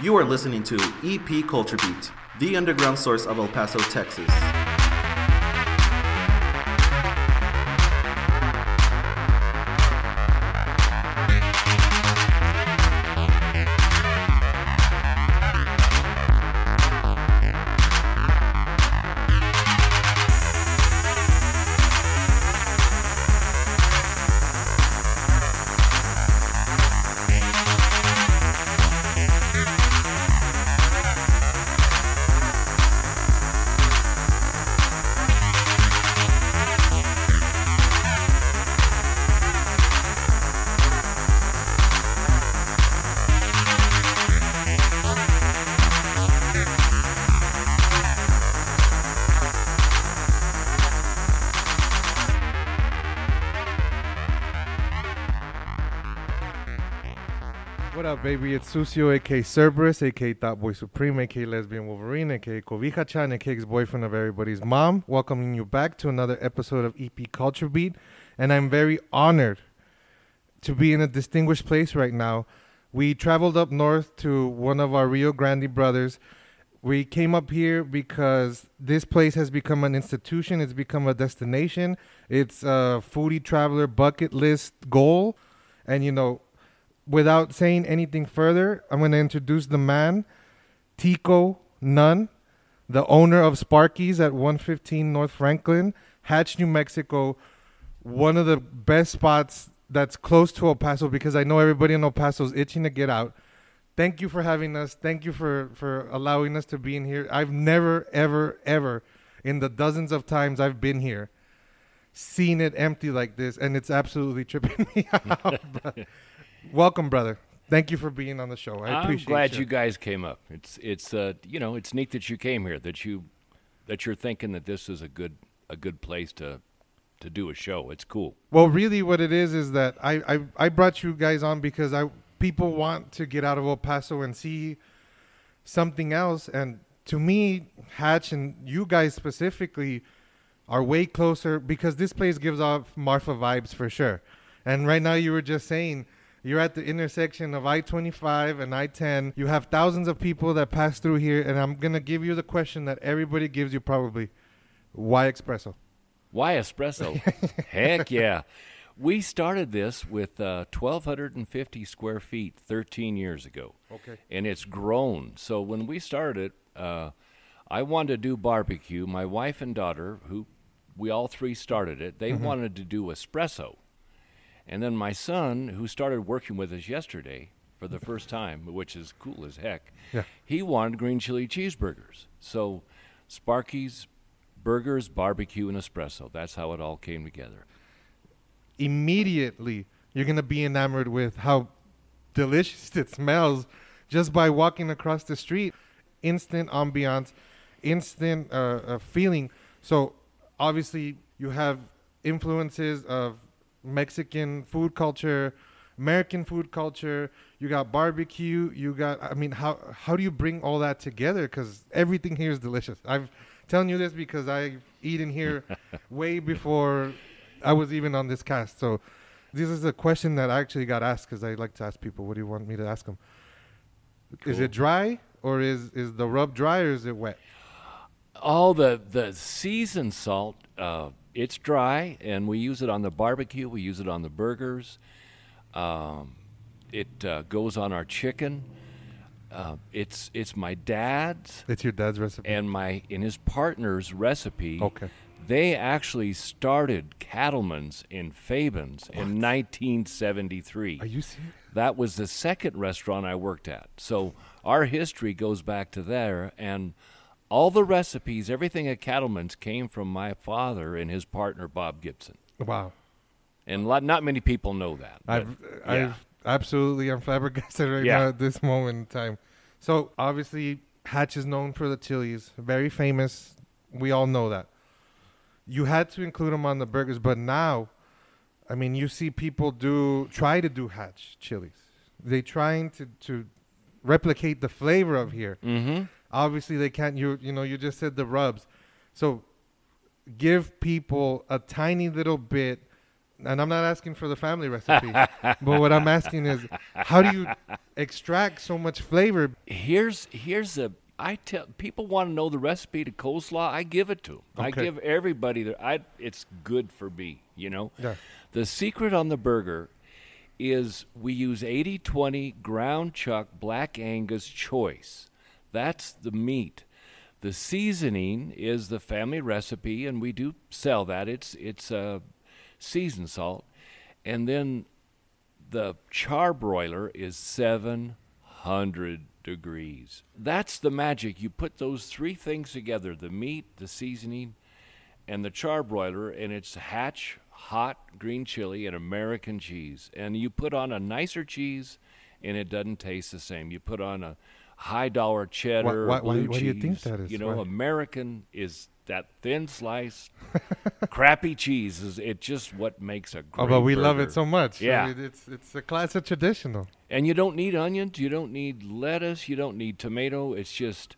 You are listening to EP Culture Beat, the underground source of El Paso, Texas. Up, baby? It's Sucio, aka Cerberus, aka Thought Boy Supreme, aka Lesbian Wolverine, aka Kovija Chan, aka ex-boyfriend of everybody's mom. Welcoming you back to another episode of EP Culture Beat, and I'm very honored to be in a distinguished place right now. We traveled up north to one of our Rio Grande brothers. We came up here because this place has become an institution. It's become a destination. It's a foodie traveler bucket list goal, and you know without saying anything further, I'm going to introduce the man, Teako Nunn, the owner of Sparky's at 115 North Franklin, Hatch, New Mexico. One of the best spots that's close to El Paso because I know everybody in El Paso is itching to get out. Thank you for having us. Thank you for, for allowing us to be in here. I've never, ever, ever, in the dozens of times I've been here, seen it empty like this, and it's absolutely tripping me out. Welcome, brother. Thank you for being on the show. I I'm appreciate glad you. you guys came up. It's it's uh you know it's neat that you came here that you that you're thinking that this is a good a good place to to do a show. It's cool. Well, really, what it is is that I, I I brought you guys on because I people want to get out of El Paso and see something else, and to me, Hatch and you guys specifically are way closer because this place gives off Marfa vibes for sure. And right now, you were just saying. You're at the intersection of I-25 and I-10. You have thousands of people that pass through here, and I'm gonna give you the question that everybody gives you probably: Why espresso? Why espresso? Heck yeah. We started this with uh, 1,250 square feet 13 years ago. Okay. And it's grown. So when we started, uh, I wanted to do barbecue. My wife and daughter, who we all three started it, they wanted to do espresso. And then my son, who started working with us yesterday for the first time, which is cool as heck, Yeah. he wanted green chili cheeseburgers. So Sparky's burgers, barbecue, and espresso. That's how it all came together. immediately you're gonna be enamored with how delicious it smells just by walking across the street. Instant ambiance, instant uh, uh, feeling. So obviously you have influences of Mexican food culture, American food culture. You got barbecue. You got. I mean, how how do you bring all that together? Because everything here is delicious. I've telling you this because I eat in here way before I was even on this cast. So this is a question that I actually got asked because I like to ask people, what do you want me to ask them? Is it dry or is is the rub dry or is it wet? All the the seasoned salt. Uh, it's dry, and we use it on the barbecue. We use it on the burgers. Um, it uh, goes on our chicken. Uh, it's it's my dad's It's your dad's recipe. and my and his partner's recipe. Okay. They actually started Cattleman's in Fabens in 1973. Are you serious? That was the second restaurant I worked at. So our history goes back to there, and all the recipes, everything at Cattleman's came from my father and his partner Bob Gibson. Wow. And lot, not many people know that. I've. I've absolutely, I'm flabbergasted right Yeah. now at this moment in time. So obviously, Hatch is known for the chilies, very famous. We all know that. You had to include them on the burgers, but now, I mean, you see people do try to do Hatch chilies. They trying to to replicate the flavor of here. Mm-hmm. Obviously, they can't. You you know, you just said the rubs. So give people a tiny little bit and I'm not asking for the family recipe, but what I'm asking is, how do you extract so much flavor? Here's here's a I tell people want to know the recipe to coleslaw. I give it to them. I give everybody the. I it's good for me. You know. Yeah. The secret on the burger is we use 80-20 ground chuck black Angus choice. That's the meat. The seasoning is the family recipe, and we do sell that. It's it's uh, seasoned salt, and then the charbroiler is 700 degrees. That's the magic. You put those three things together the meat, the seasoning, and the charbroiler, and it's hatch hot green chili and American cheese. And you put on a nicer cheese, and it doesn't taste the same. You put on a high dollar cheddar. why- why- blue why do you think cheese. that is? You know, Why? American is that thin slice, crappy cheese. Is it just what makes a oh, great Oh, but we love it so much. I Yeah. mean, it's it's a classic traditional. And you don't need onions, you don't need lettuce, you don't need tomato. It's just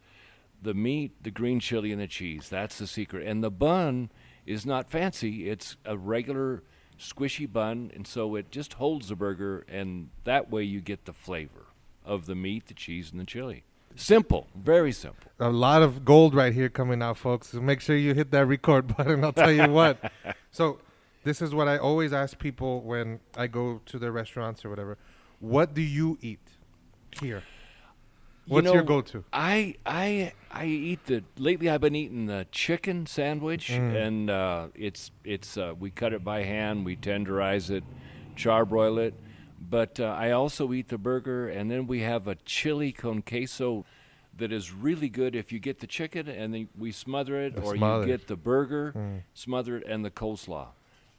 the meat, the green chili, and the cheese. That's the secret. And the bun is not fancy. It's a regular squishy bun, and so it just holds the burger, and that way you get the flavor of the meat, the cheese, and the chili. Simple, very simple. A lot of gold right here coming out, folks. So make sure you hit that record button. I'll tell you what. So, this is what I always ask people when I go to their restaurants or whatever. What do you eat here? You What's your go-to? I I I eat the lately. I've been eating the chicken sandwich, Mm. and uh, it's it's uh, we cut it by hand, we tenderize it, charbroil it, but uh, I also eat the burger, and then we have a chili con queso that is really good if you get the chicken and then we smother it, or you get the burger, Mm. smother it, and the coleslaw.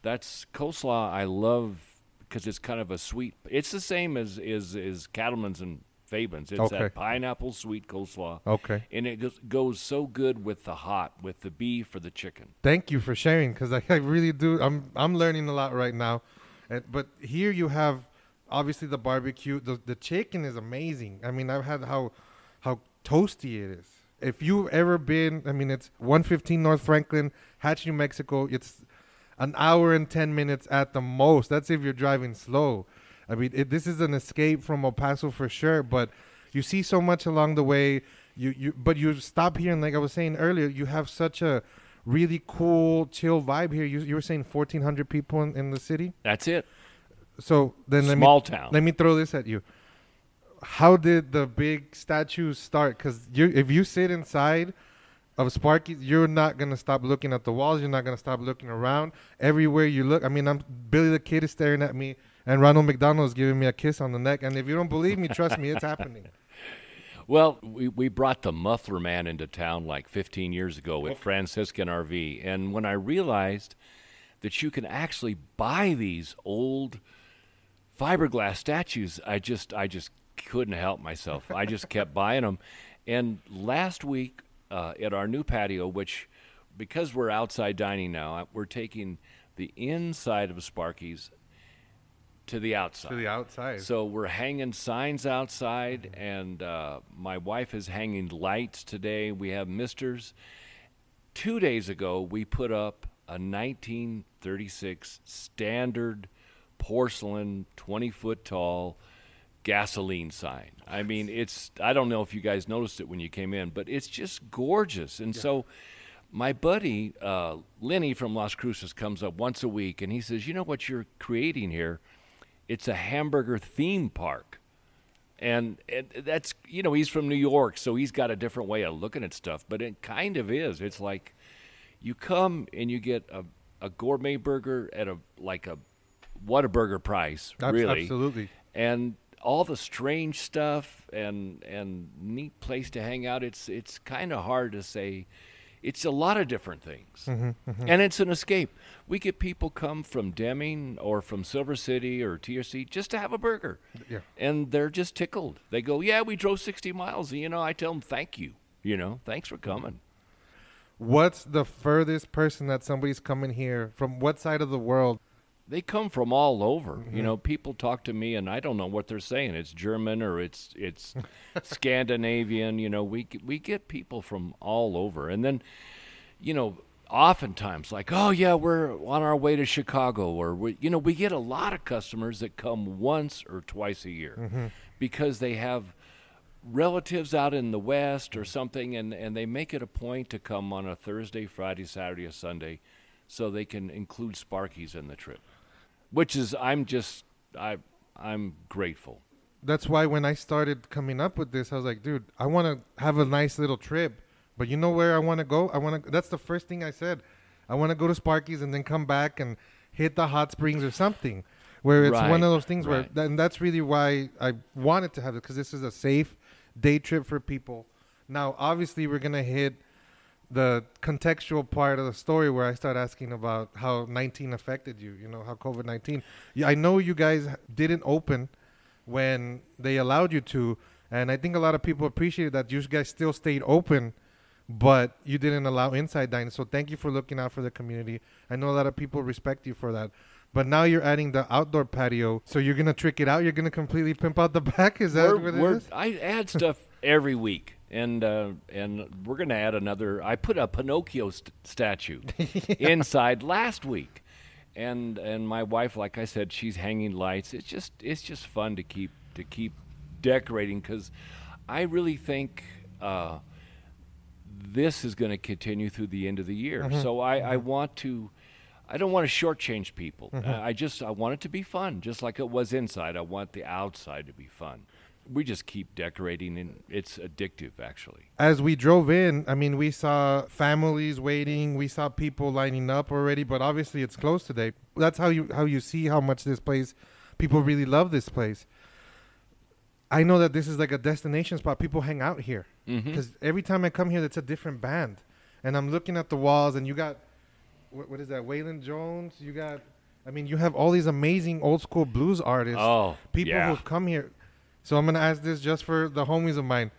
That's coleslaw. I love because it's kind of a sweet. It's the same as is is Cattleman's and Fabens. It's Okay. that pineapple sweet coleslaw. Okay. And it goes, goes so good with the hot, with the beef or the chicken. Thank you for sharing because I, I really do. I'm I'm learning a lot right now. And, but here you have obviously the barbecue. The the chicken is amazing. I mean, I've had how how toasty it is. If you've ever been, I mean, it's 115 North Franklin, Hatch, New Mexico. It's an hour and 10 minutes at the most. That's if you're driving slow. I mean, it, this is an escape from El Paso for sure. But you see so much along the way. You you but you stop here and like I was saying earlier, you have such a really cool, chill vibe here. You you were saying 1,400 people in, in the city. That's it. So then let Small me town. let me throw this at you. How did the big statues start? Because you, if you sit inside of Sparky, you're not gonna stop looking at the walls. You're not gonna stop looking around. Everywhere you look, I mean, I'm Billy the Kid is staring at me, and Ronald McDonald is giving me a kiss on the neck. And if you don't believe me, trust me, it's happening. Well, we, we brought the Muffler Man into town like 15 years ago with oh. Franciscan RV. And when I realized that you can actually buy these old fiberglass statues, I just I just couldn't help myself. I just kept buying them. And last week uh, at our new patio, which because we're outside dining now, we're taking the inside of Sparky's to the outside. to the outside. So we're hanging signs outside, and uh, my wife is hanging lights today. We have misters. Two days ago, we put up a 1936 standard porcelain, 20 foot tall gasoline sign. I mean, it's, I don't know if you guys noticed it when you came in, but it's just gorgeous. And so my buddy, uh, Lenny from Las Cruces, comes up once a week and he says, You know what you're creating here? It's a hamburger theme park. And, and that's, you know, he's from New York, so he's got a different way of looking at stuff, but it kind of is. It's like you come and you get a, a gourmet burger at a, like a Whataburger price, really absolutely. and all the strange stuff and and neat place to hang out it's it's kind of hard to say it's a lot of different things mm-hmm, mm-hmm. and it's an escape we get people come from deming or from silver city or trc just to have a burger Yeah. and they're just tickled they go yeah we drove 60 miles and, you know i tell them thank you you know thanks for coming What's the furthest person that somebody's coming here from? What side of the world? They come from all over. You mm-hmm. know, people talk to me and I don't know what they're saying. It's German or it's it's Scandinavian. You know, we get- we get people from all over, and then, you know, oftentimes like, oh yeah, we're on our way to Chicago, or we, you know, we get a lot of customers that come once or twice a year mm-hmm. because they have relatives out in the west or something, and and they make it a point to come on a Thursday, Friday, Saturday, or Sunday, so they can include Sparkies in the trip, which is I'm just I I'm grateful. That's why when I started coming up with this, I was like, dude, I want to have a nice little trip, but you know where I want to go? I want to. That's the first thing I said. I want to go to Sparky's and then come back and hit the hot springs or something. Where it's Right, one of those things where, right. th- and that's really why I wanted to have it because this is a safe day trip for people. Now, obviously, we're gonna hit the contextual part of the story where I start asking about how 19 affected you. You know how COVID 19. Yeah, I know you guys didn't open when they allowed you to, and I think a lot of people appreciated that you guys still stayed open, but you didn't allow inside dining. So thank you for looking out for the community. I know a lot of people respect you for that. But now you're adding the outdoor patio, so you're gonna trick it out. You're gonna completely pimp out the back. Is that we're, what it we're- is? I add stuff every week, and uh, and we're gonna add another. I put a Pinocchio st- statue inside last week, and and my wife, like I said, she's hanging lights. It's just it's just fun to keep to keep decorating because I really think. Uh, this is going to continue through the end of the year. So I, I want to, I don't want to shortchange people. Uh, I just I want it to be fun, just like it was inside. I want the outside to be fun. We just keep decorating, and it's addictive, actually. as we drove in, I mean, we saw families waiting. We saw people lining up already, but obviously it's closed today. That's how you how you see how much this place, people really love this place. I know that this is like a destination spot. People hang out here Mm-hmm. because every time I come here, it's a different band, and I'm looking at the walls, and you got what, what is that? Waylon Jones. You got, I mean, you have all these amazing old school blues artists Oh, people yeah. who've come here. So I'm gonna ask this just for the homies of mine.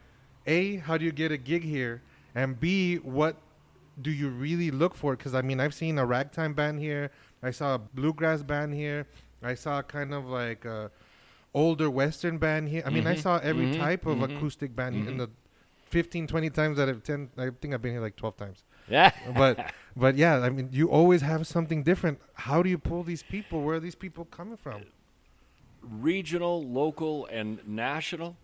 A, how do you get a gig here? And B, what do you really look for? Because I mean, I've seen a ragtime band here. I saw a bluegrass band here. I saw kind of like a older western band here. I mean, I Mhm, saw every mhm, type of mhm, acoustic band in mhm. the 15, 20 times that I've 10. I think I've been here like 12 times. Yeah, But but yeah, I mean, you always have something different. How do you pull these people? Where are these people coming from? Regional, local, and national.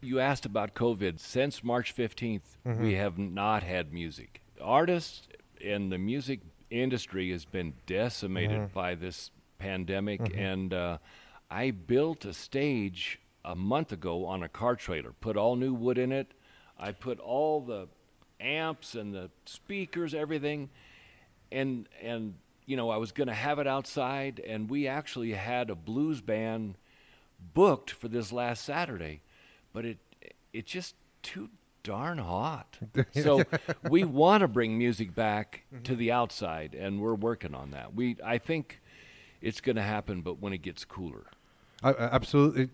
You asked about COVID. Since March 15th, mm-hmm. we have not had music. Artists and the music industry has been decimated mm-hmm. by this pandemic, mm-hmm. and uh, I built a stage a month ago on a car trailer, put all new wood in it. I put all the amps and the speakers, everything and and you know I was going to have it outside, and we actually had a blues band booked for this last Saturday, but it it's just too darn hot. so we want to bring music back to the outside, and we're working on that. We I think it's going to happen, but when it gets cooler. I, I- absolutely.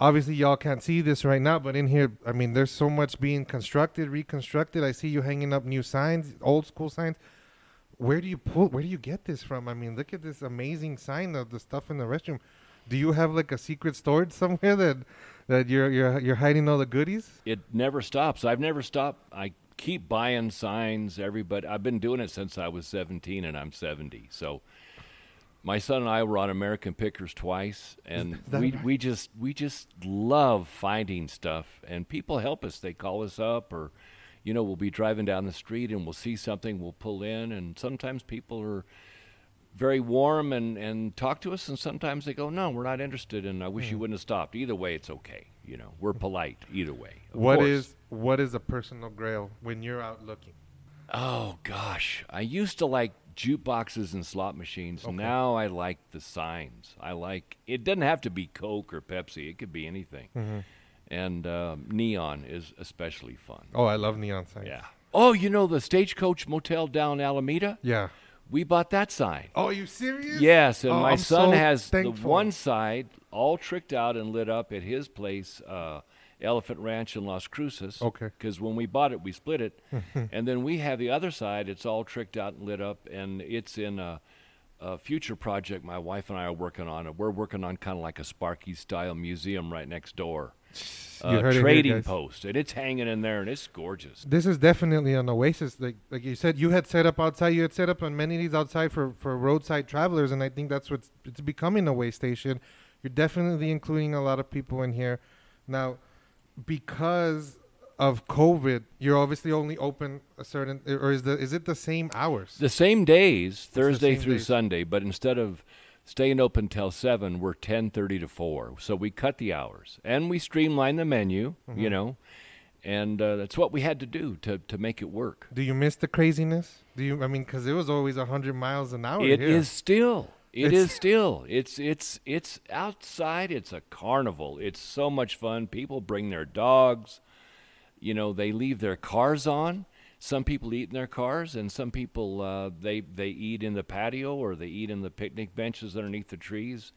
Obviously, y'all can't see this right now, but in here, I mean, there's so much being constructed, reconstructed. I see you hanging up new signs, old school signs. Where do you pull? Where do you get this from? I mean, look at this amazing sign of the stuff in the restroom. Do you have like a secret storage somewhere that that you're you're you're hiding all the goodies? it never stops. I've never stopped. I keep buying signs. Everybody, I've been doing it since I was 17, and I'm 70. So, my son and I were on American Pickers twice, and we right? we just we just love finding stuff, and people help us. They call us up, or you know, we'll be driving down the street and we'll see something, we'll pull in, and sometimes people are very warm and, and talk to us, and sometimes they go, "No, we're not interested," and I wish Hmm. you wouldn't have stopped. Either way, it's okay. You know, we're polite either way. What course. is what is a personal grail when you're out looking? Oh gosh, I used to like jukeboxes and slot machines. Okay. Now I like the signs. I like it. Doesn't have to be Coke or Pepsi. It could be anything. Mm-hmm. And uh, neon is especially fun. Oh, I love neon signs. Yeah. Oh, you know the Stagecoach Motel down Alameda? Yeah. We bought that sign. Oh, are you serious? Yes, and Oh, my I'm son so has thankful. the one side all tricked out and lit up at his place, uh, Elephant Ranch in Las Cruces. Okay. Because when we bought it, we split it, and then we have the other side. It's all tricked out and lit up, and it's in a, a future project my wife and I are working on. We're working on kind of like a Sparky style museum right next door, uh, it here, trading post, and it's hanging in there, and it's gorgeous. This is definitely an oasis. Like like you said, you had set up outside. You had set up amenities outside for for roadside travelers, and I think that's what's it's becoming a way station. You're definitely including a lot of people in here. Now, because of COVID, you're obviously only open a certain, or is the is it the same hours? The same days, Thursday same through days. Sunday, but instead of staying open till seven, we're ten thirty to four. So we cut the hours and we streamline the menu. Mm-hmm. You know, and uh, that's what we had to do to to make it work. Do you miss the craziness? Do you? I mean, because it was always hundred miles an hour. It here. is still. It It's- is still. It's it's it's outside. It's a carnival. It's so much fun. People bring their dogs. You know, they leave their cars on. Some people eat in their cars, and some people uh, they they eat in the patio or they eat in the picnic benches underneath the trees.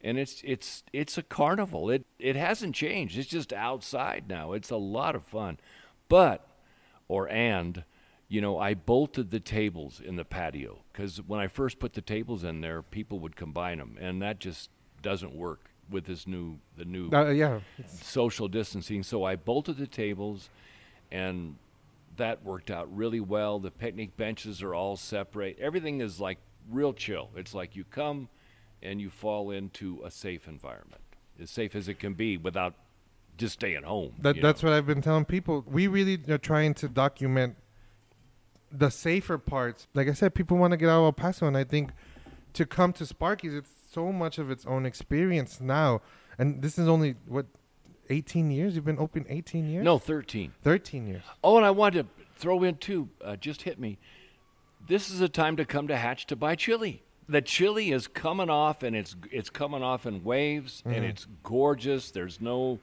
And it's it's it's a carnival. It it hasn't changed. It's just outside now. It's a lot of fun. But or and you know i bolted the tables in the patio because when i first put the tables in there people would combine them and that just doesn't work with this new the new Uh, yeah. social distancing so i bolted the tables and that worked out really well the picnic benches are all separate everything is like real chill it's like you come and you fall into a safe environment as safe as it can be without just staying home That that's know? what I've been telling people. We really are trying to document the safer parts. Like I said, people want to get out of El Paso, and I think to come to Sparky's, it's so much of its own experience now. And this is only what, eighteen years? You've been open eighteen years? no 13 thirteen years. Oh, and I wanted to throw in too. Uh, just hit me. This is a time to come to Hatch to buy chili. The chili is coming off, and it's it's coming off in waves, and it's gorgeous. There's no,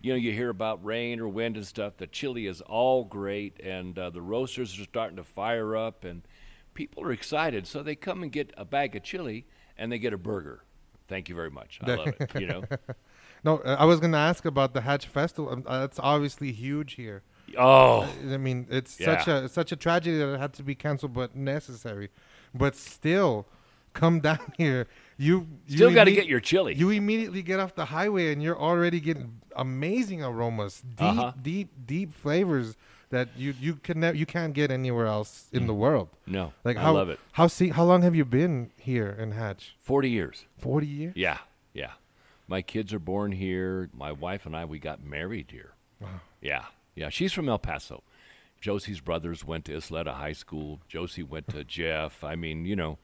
you know, you hear about rain or wind and stuff. The chili is all great, and uh, the roasters are starting to fire up, and people are excited. So they come and get a bag of chili, and they get a burger. Thank you very much. I love it. You know. No, uh, I was gonna ask about the Hatch Festival. Um, uh, obviously huge here. Oh, I mean, it's Yeah. such a such a tragedy that it had to be canceled, but necessary. But still, come down here. You still got to get your chili. You immediately get off the highway and you're already getting amazing aromas, deep, Uh-huh. deep, deep flavors that you you can never you can't get anywhere else in the world. no, Like I how love it. how see how long have you been here in Hatch? Forty years. Forty years. Yeah, yeah. My kids are born here. My wife and I, we got married here. Yeah, yeah. She's from El Paso. Josie's brothers went to Ysleta High School. Josie went to Jeff. I mean, you know,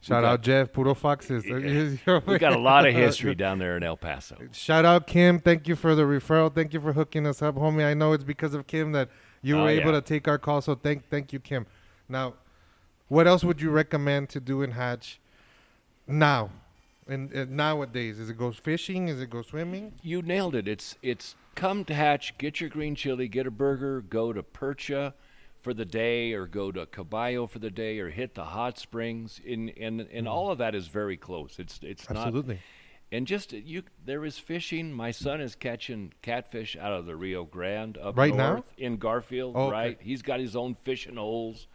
Shout got- out Jeff, Puro Foxes. we got a lot of history down there in El Paso. Shout out Kim. Thank you for the referral. Thank you for hooking us up, homie. I know it's because of Kim that you Oh, were able yeah. to take our call. So thank thank you, Kim. Now, what else would you recommend to do in Hatch now? And uh, nowadays, is it go fishing? Is it go swimming? You nailed it. It's it's come to Hatch, get your green chili, get a burger, go to Percha for the day, or go to Caballo for the day, or hit the hot springs. In and and all of that is very close. It's it's not Absolutely. And just you, there is fishing. My son is catching catfish out of the Rio Grande up Right now? north in Garfield. Oh, okay. Right, he's got his own fishing holes,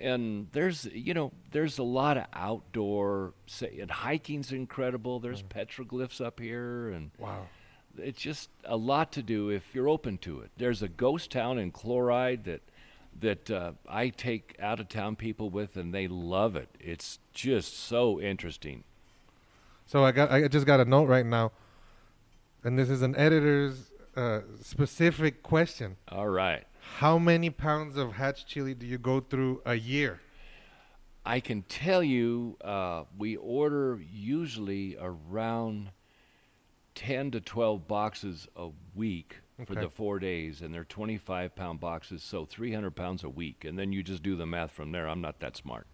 and there's you know there's a lot of outdoor. Say, and hiking's incredible. There's petroglyphs up here, and Wow. it's just a lot to do if you're open to it. There's a ghost town in Chloride that that uh, I take out of town people with, and they love it. It's just so interesting. So I got I just got a note right now, and this is an editor's uh, specific question. All right. How many pounds of Hatch chili do you go through a year? I can tell you, uh, we order usually around 10 to 12 boxes a week for the four days, and they're 25 pound boxes, so 300 pounds a week. And then you just do the math from there. I'm not that smart.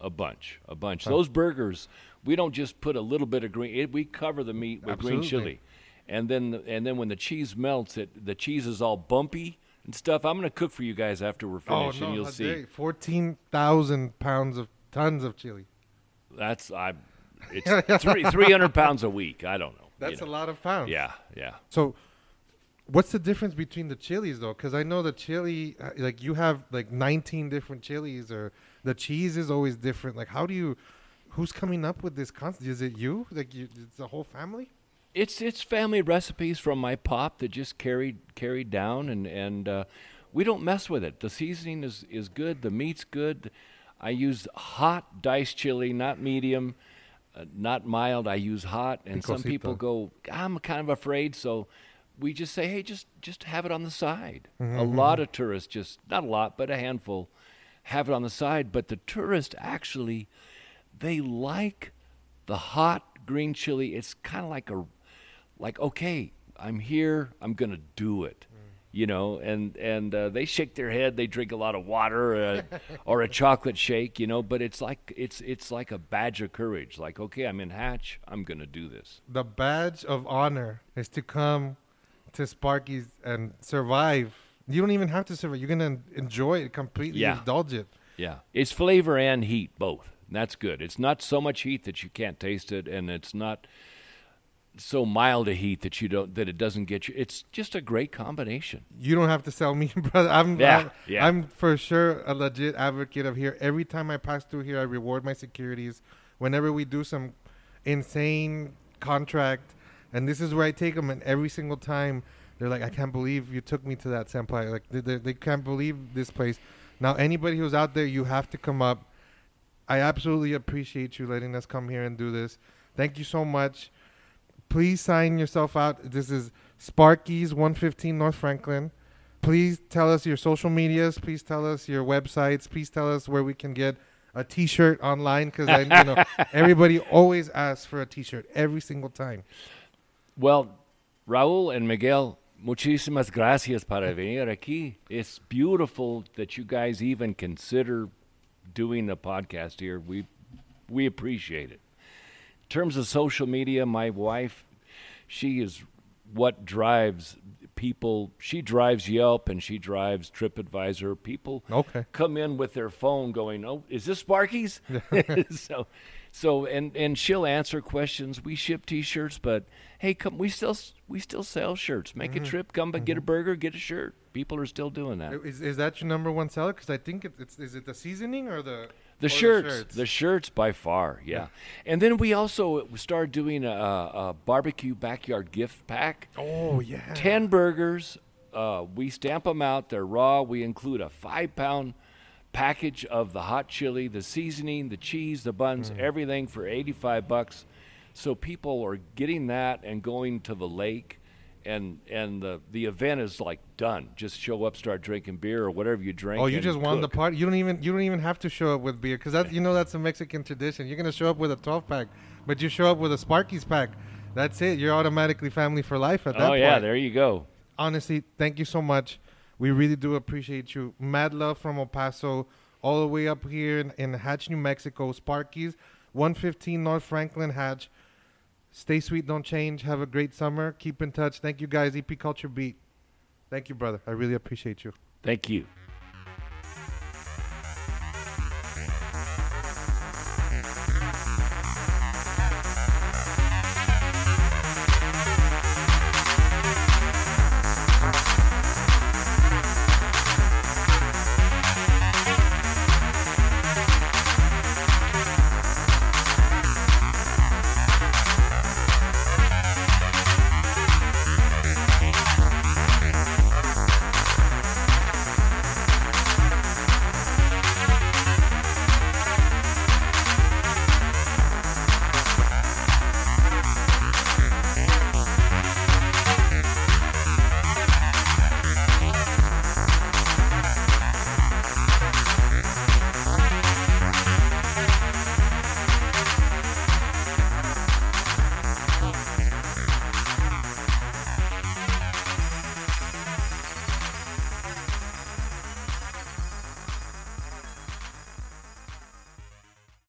A bunch, a bunch. Those burgers, we don't just put a little bit of green. It, we cover the meat with green chili, and then and then when the cheese melts, it the cheese is all bumpy and stuff. I'm gonna cook for you guys after we're finished, and you'll see. Fourteen thousand pounds of tons of chili. That's I. It's three three hundred pounds a week. I don't know. you That's a lot of pounds. Yeah, yeah. So, what's the difference between the chilies though? Because I know the chili, uh, like you have like 19 different chilies, or the cheese is always different. Like, how do you? Who's coming up with this concept? Is it you? Like, you, it's the whole family? It's it's family recipes from my pop that just carried carried down, and and uh, we don't mess with it. The seasoning is is good. The meat's good. I use hot diced chili, not medium, uh, not mild. I use hot, and some people go, I'm kind of afraid, so we just say, hey, just just have it on the side. Mm-hmm, A lot of tourists just not a lot, but a handful have it on the side. But the tourists actually they like the hot green chili. It's kind of like a like okay, I'm here, I'm gonna do it. You know, and and uh, they shake their head. They drink a lot of water uh, or a chocolate shake. You know, but it's like it's it's like a badge of courage. Like okay, I'm in Hatch. I'm gonna do this. The badge of honor is to come to Sparky's and survive. You don't even have to survive. You're gonna enjoy it completely, Yeah. indulge it. Yeah, it's flavor and heat both. That's good. It's not so much heat that you can't taste it, and it's not so mild a heat that you don't that it doesn't get you. It's just a great combination. You don't have to sell me, brother. I'm Yeah, I'm, yeah. I'm for sure a legit advocate of here. Every time I pass through here, I reward my securities. Whenever we do some insane contract, and this is where I take them, and every single time they're like, "I can't believe you took me to that senpai." Like they, they, they can't believe this place. Now, anybody who's out there, you have to come up. I absolutely appreciate you letting us come here and do this. Thank you so much. Please sign yourself out. This is Sparky's 115 North Franklin. Please tell us your social medias. Please tell us your websites. Please tell us where we can get a T-shirt online because I, you know, everybody always asks for a T-shirt every single time. Well, Raul and Miguel, muchísimas gracias para venir aquí. It's beautiful that you guys even consider doing the podcast here. We we appreciate it. In terms of social media, my wife, she is what drives people. She drives Yelp and she drives TripAdvisor. People Okay. come in with their phone going, "Oh, is this Sparky's?" so, so, and and she'll answer questions. We ship T-shirts, but hey, come, we still we still sell shirts. Make Mm-hmm. a trip, come, but get a burger, get a shirt. People are still doing that. Is, is that your number one seller? Because I think it, it's is it the seasoning or the The shirts, the shirts by far, yeah. And then we also started doing a, a barbecue backyard gift pack. oh yeah. 10 burgers. Uh, we stamp them out. They're raw. We include a five pound package of the hot chili, the seasoning, the cheese, the buns, everything for 85 bucks. So people are getting that and going to the lake. And and the, the event is like done. Just show up, start drinking beer or whatever you drink. Oh, you just won the cook. party. You don't even you don't even have to show up with beer because that you know that's a Mexican tradition. You're gonna show up with a 12 pack, but you show up with a Sparky's pack. That's it. You're automatically family for life at that Oh point. yeah, there you go. Honestly, thank you so much. We really do appreciate you. Mad love from El Paso, all the way up here in, in Hatch, New Mexico. Sparky's, 115 North Franklin Hatch. Stay sweet, don't change. Have a great summer. Keep in touch. Thank you guys, EP Culture Beat. Thank you, brother. I really appreciate you. Thank you.